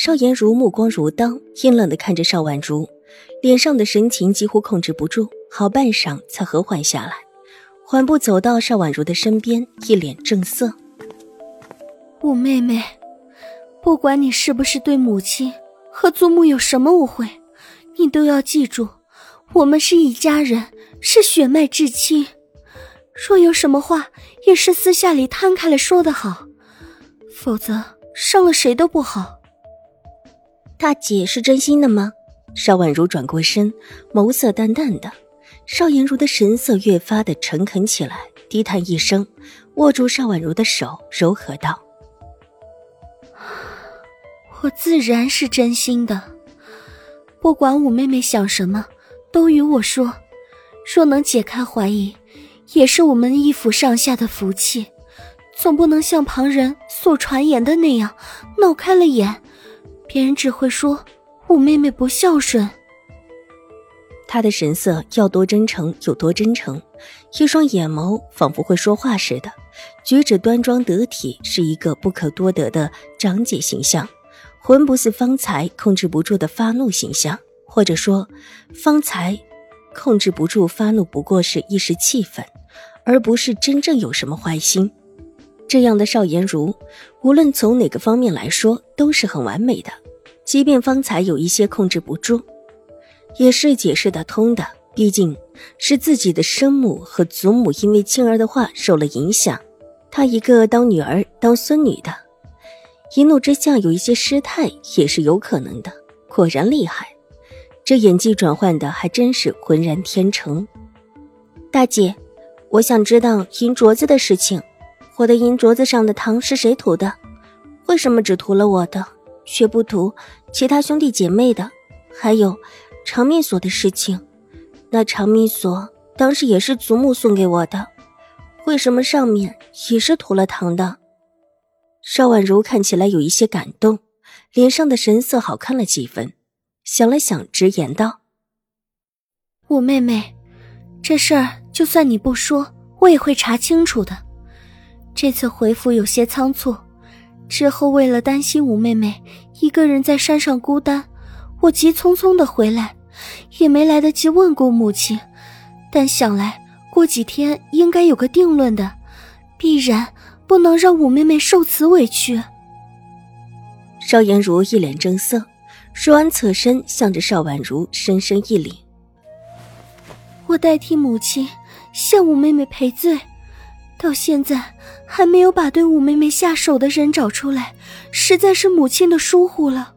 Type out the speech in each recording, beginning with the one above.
邵颜如目光如刀，阴冷的看着邵婉如，脸上的神情几乎控制不住，好半晌才和缓下来，缓步走到邵婉如的身边，一脸正色：“五妹妹，不管你是不是对母亲和祖母有什么误会，你都要记住，我们是一家人，是血脉至亲。若有什么话，也是私下里摊开了说的好，否则伤了谁都不好。”大姐是真心的吗？邵婉如转过身，眸色淡淡的。邵颜如的神色越发的诚恳起来，低叹一声，握住邵婉如的手，柔和道：“我自然是真心的。不管五妹妹想什么，都与我说。若能解开怀疑，也是我们义府上下的福气。总不能像旁人所传言的那样，闹开了眼。”别人只会说我妹妹不孝顺。她的神色要多真诚有多真诚，一双眼眸仿佛会说话似的，举止端庄得体，是一个不可多得的长姐形象。魂不似方才控制不住的发怒形象，或者说，方才控制不住发怒不过是一时气愤，而不是真正有什么坏心。这样的邵颜如，无论从哪个方面来说都是很完美的。即便方才有一些控制不住，也是解释得通的。毕竟是自己的生母和祖母因为青儿的话受了影响，她一个当女儿当孙女的，一怒之下有一些失态也是有可能的。果然厉害，这演技转换的还真是浑然天成。大姐，我想知道银镯子的事情。我的银镯子上的糖是谁涂的？为什么只涂了我的，却不涂其他兄弟姐妹的？还有长命锁的事情，那长命锁当时也是祖母送给我的，为什么上面也是涂了糖的？邵婉如看起来有一些感动，脸上的神色好看了几分，想了想，直言道：“五妹妹，这事儿就算你不说，我也会查清楚的。”这次回府有些仓促，之后为了担心五妹妹一个人在山上孤单，我急匆匆的回来，也没来得及问过母亲。但想来过几天应该有个定论的，必然不能让五妹妹受此委屈。邵颜如一脸正色，说完侧身向着邵婉如深深一礼：“我代替母亲向五妹妹赔罪。”到现在还没有把对五妹妹下手的人找出来，实在是母亲的疏忽了。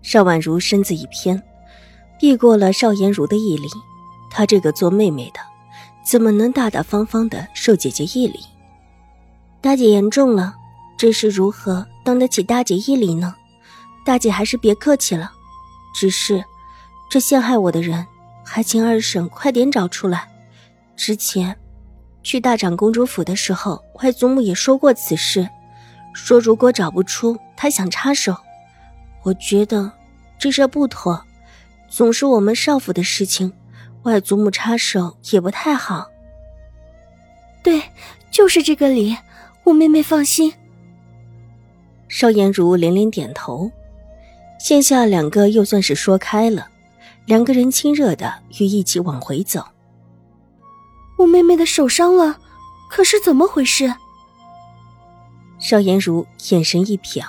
邵婉如身子一偏，避过了邵颜如的一礼。她这个做妹妹的，怎么能大大方方的受姐姐一礼？大姐言重了，这是如何当得起大姐一礼呢？大姐还是别客气了。只是，这陷害我的人，还请二婶快点找出来。之前。去大长公主府的时候，外祖母也说过此事，说如果找不出，她想插手。我觉得这事不妥，总是我们少府的事情，外祖母插手也不太好。对，就是这个理，我妹妹放心。邵颜如连连点头，现下两个又算是说开了，两个人亲热的欲一起往回走。我妹妹的手伤了，可是怎么回事？邵颜如眼神一瞟，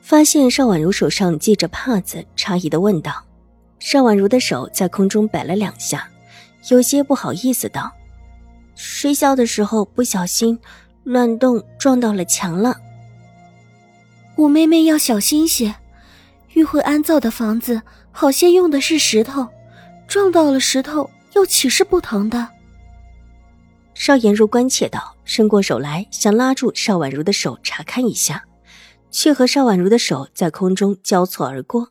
发现邵婉如手上系着帕子，诧异的问道：“邵婉如的手在空中摆了两下，有些不好意思道：‘睡觉的时候不小心乱动，撞到了墙了。’我妹妹要小心些，玉慧安造的房子好些用的是石头，撞到了石头又岂是不疼的？”邵颜如关切道，伸过手来想拉住邵婉如的手查看一下，却和邵婉如的手在空中交错而过。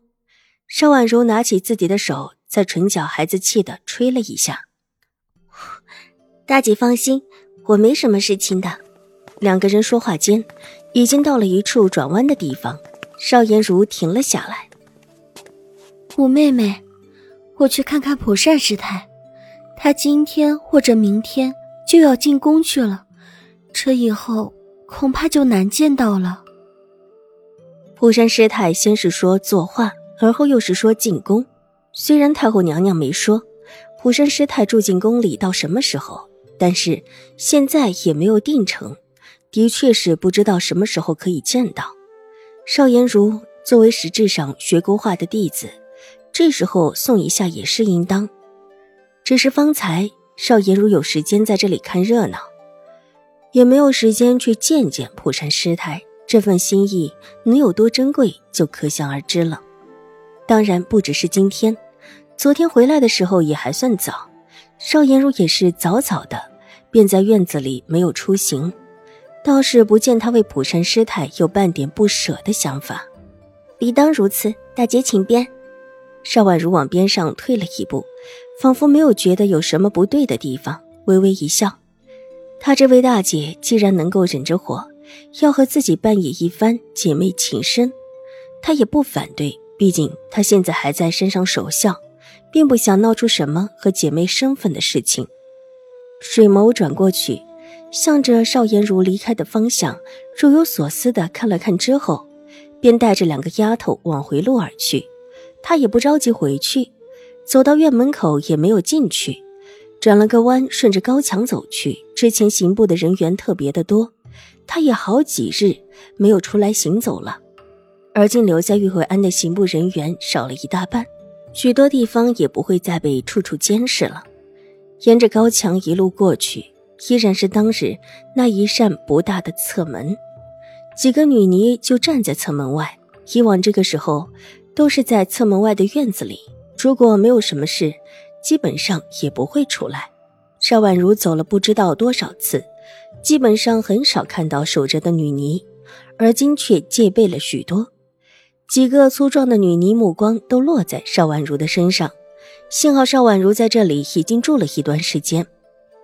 邵婉如拿起自己的手，在唇角孩子气的吹了一下。大姐放心，我没什么事情的。两个人说话间，已经到了一处转弯的地方。邵颜如停了下来。五妹妹，我去看看蒲善师太，他今天或者明天就要进宫去了，这以后恐怕就难见到了。蒲山师太先是说作画，而后又是说进宫。虽然太后娘娘没说蒲山师太住进宫里到什么时候，但是现在也没有定成，的确是不知道什么时候可以见到。邵颜如作为实质上学勾画的弟子，这时候送一下也是应当。只是方才邵颜如有时间在这里看热闹，也没有时间去见见蒲山师太。这份心意能有多珍贵，就可想而知了。当然，不只是今天，昨天回来的时候也还算早。邵颜如也是早早的，便在院子里没有出行，倒是不见他为普山师太有半点不舍的想法。理当如此，大姐请便。邵婉如往边上退了一步，仿佛没有觉得有什么不对的地方，微微一笑。她这位大姐既然能够忍着火。要和自己扮演一番姐妹情深，她也不反对。毕竟她现在还在山上守孝，并不想闹出什么和姐妹身份的事情。水眸转过去，向着邵颜如离开的方向，若有所思的看了看之后，便带着两个丫头往回路而去。她也不着急回去，走到院门口也没有进去，转了个弯，顺着高墙走去。之前刑部的人员特别的多。他也好几日没有出来行走了，而今留在玉慧庵的刑部人员少了一大半，许多地方也不会再被处处监视了。沿着高墙一路过去，依然是当日那一扇不大的侧门，几个女尼就站在侧门外。以往这个时候都是在侧门外的院子里，如果没有什么事，基本上也不会出来。邵婉如走了不知道多少次。基本上很少看到守着的女尼，而今却戒备了许多。几个粗壮的女尼目光都落在邵婉如的身上。幸好邵婉如在这里已经住了一段时间，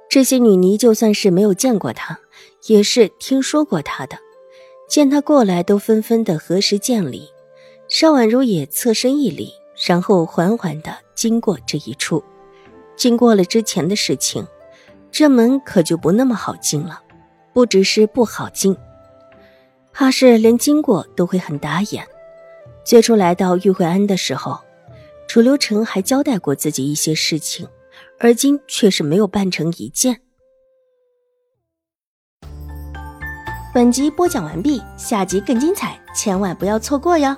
这些女尼就算是没有见过她，也是听说过她的。见她过来，都纷纷的合十见礼。邵婉如也侧身一礼，然后缓缓的经过这一处。经过了之前的事情。这门可就不那么好进了，不只是不好进，怕是连经过都会很打眼。最初来到玉惠庵的时候，楚留臣还交代过自己一些事情，而今却是没有办成一件。本集播讲完毕，下集更精彩，千万不要错过哟。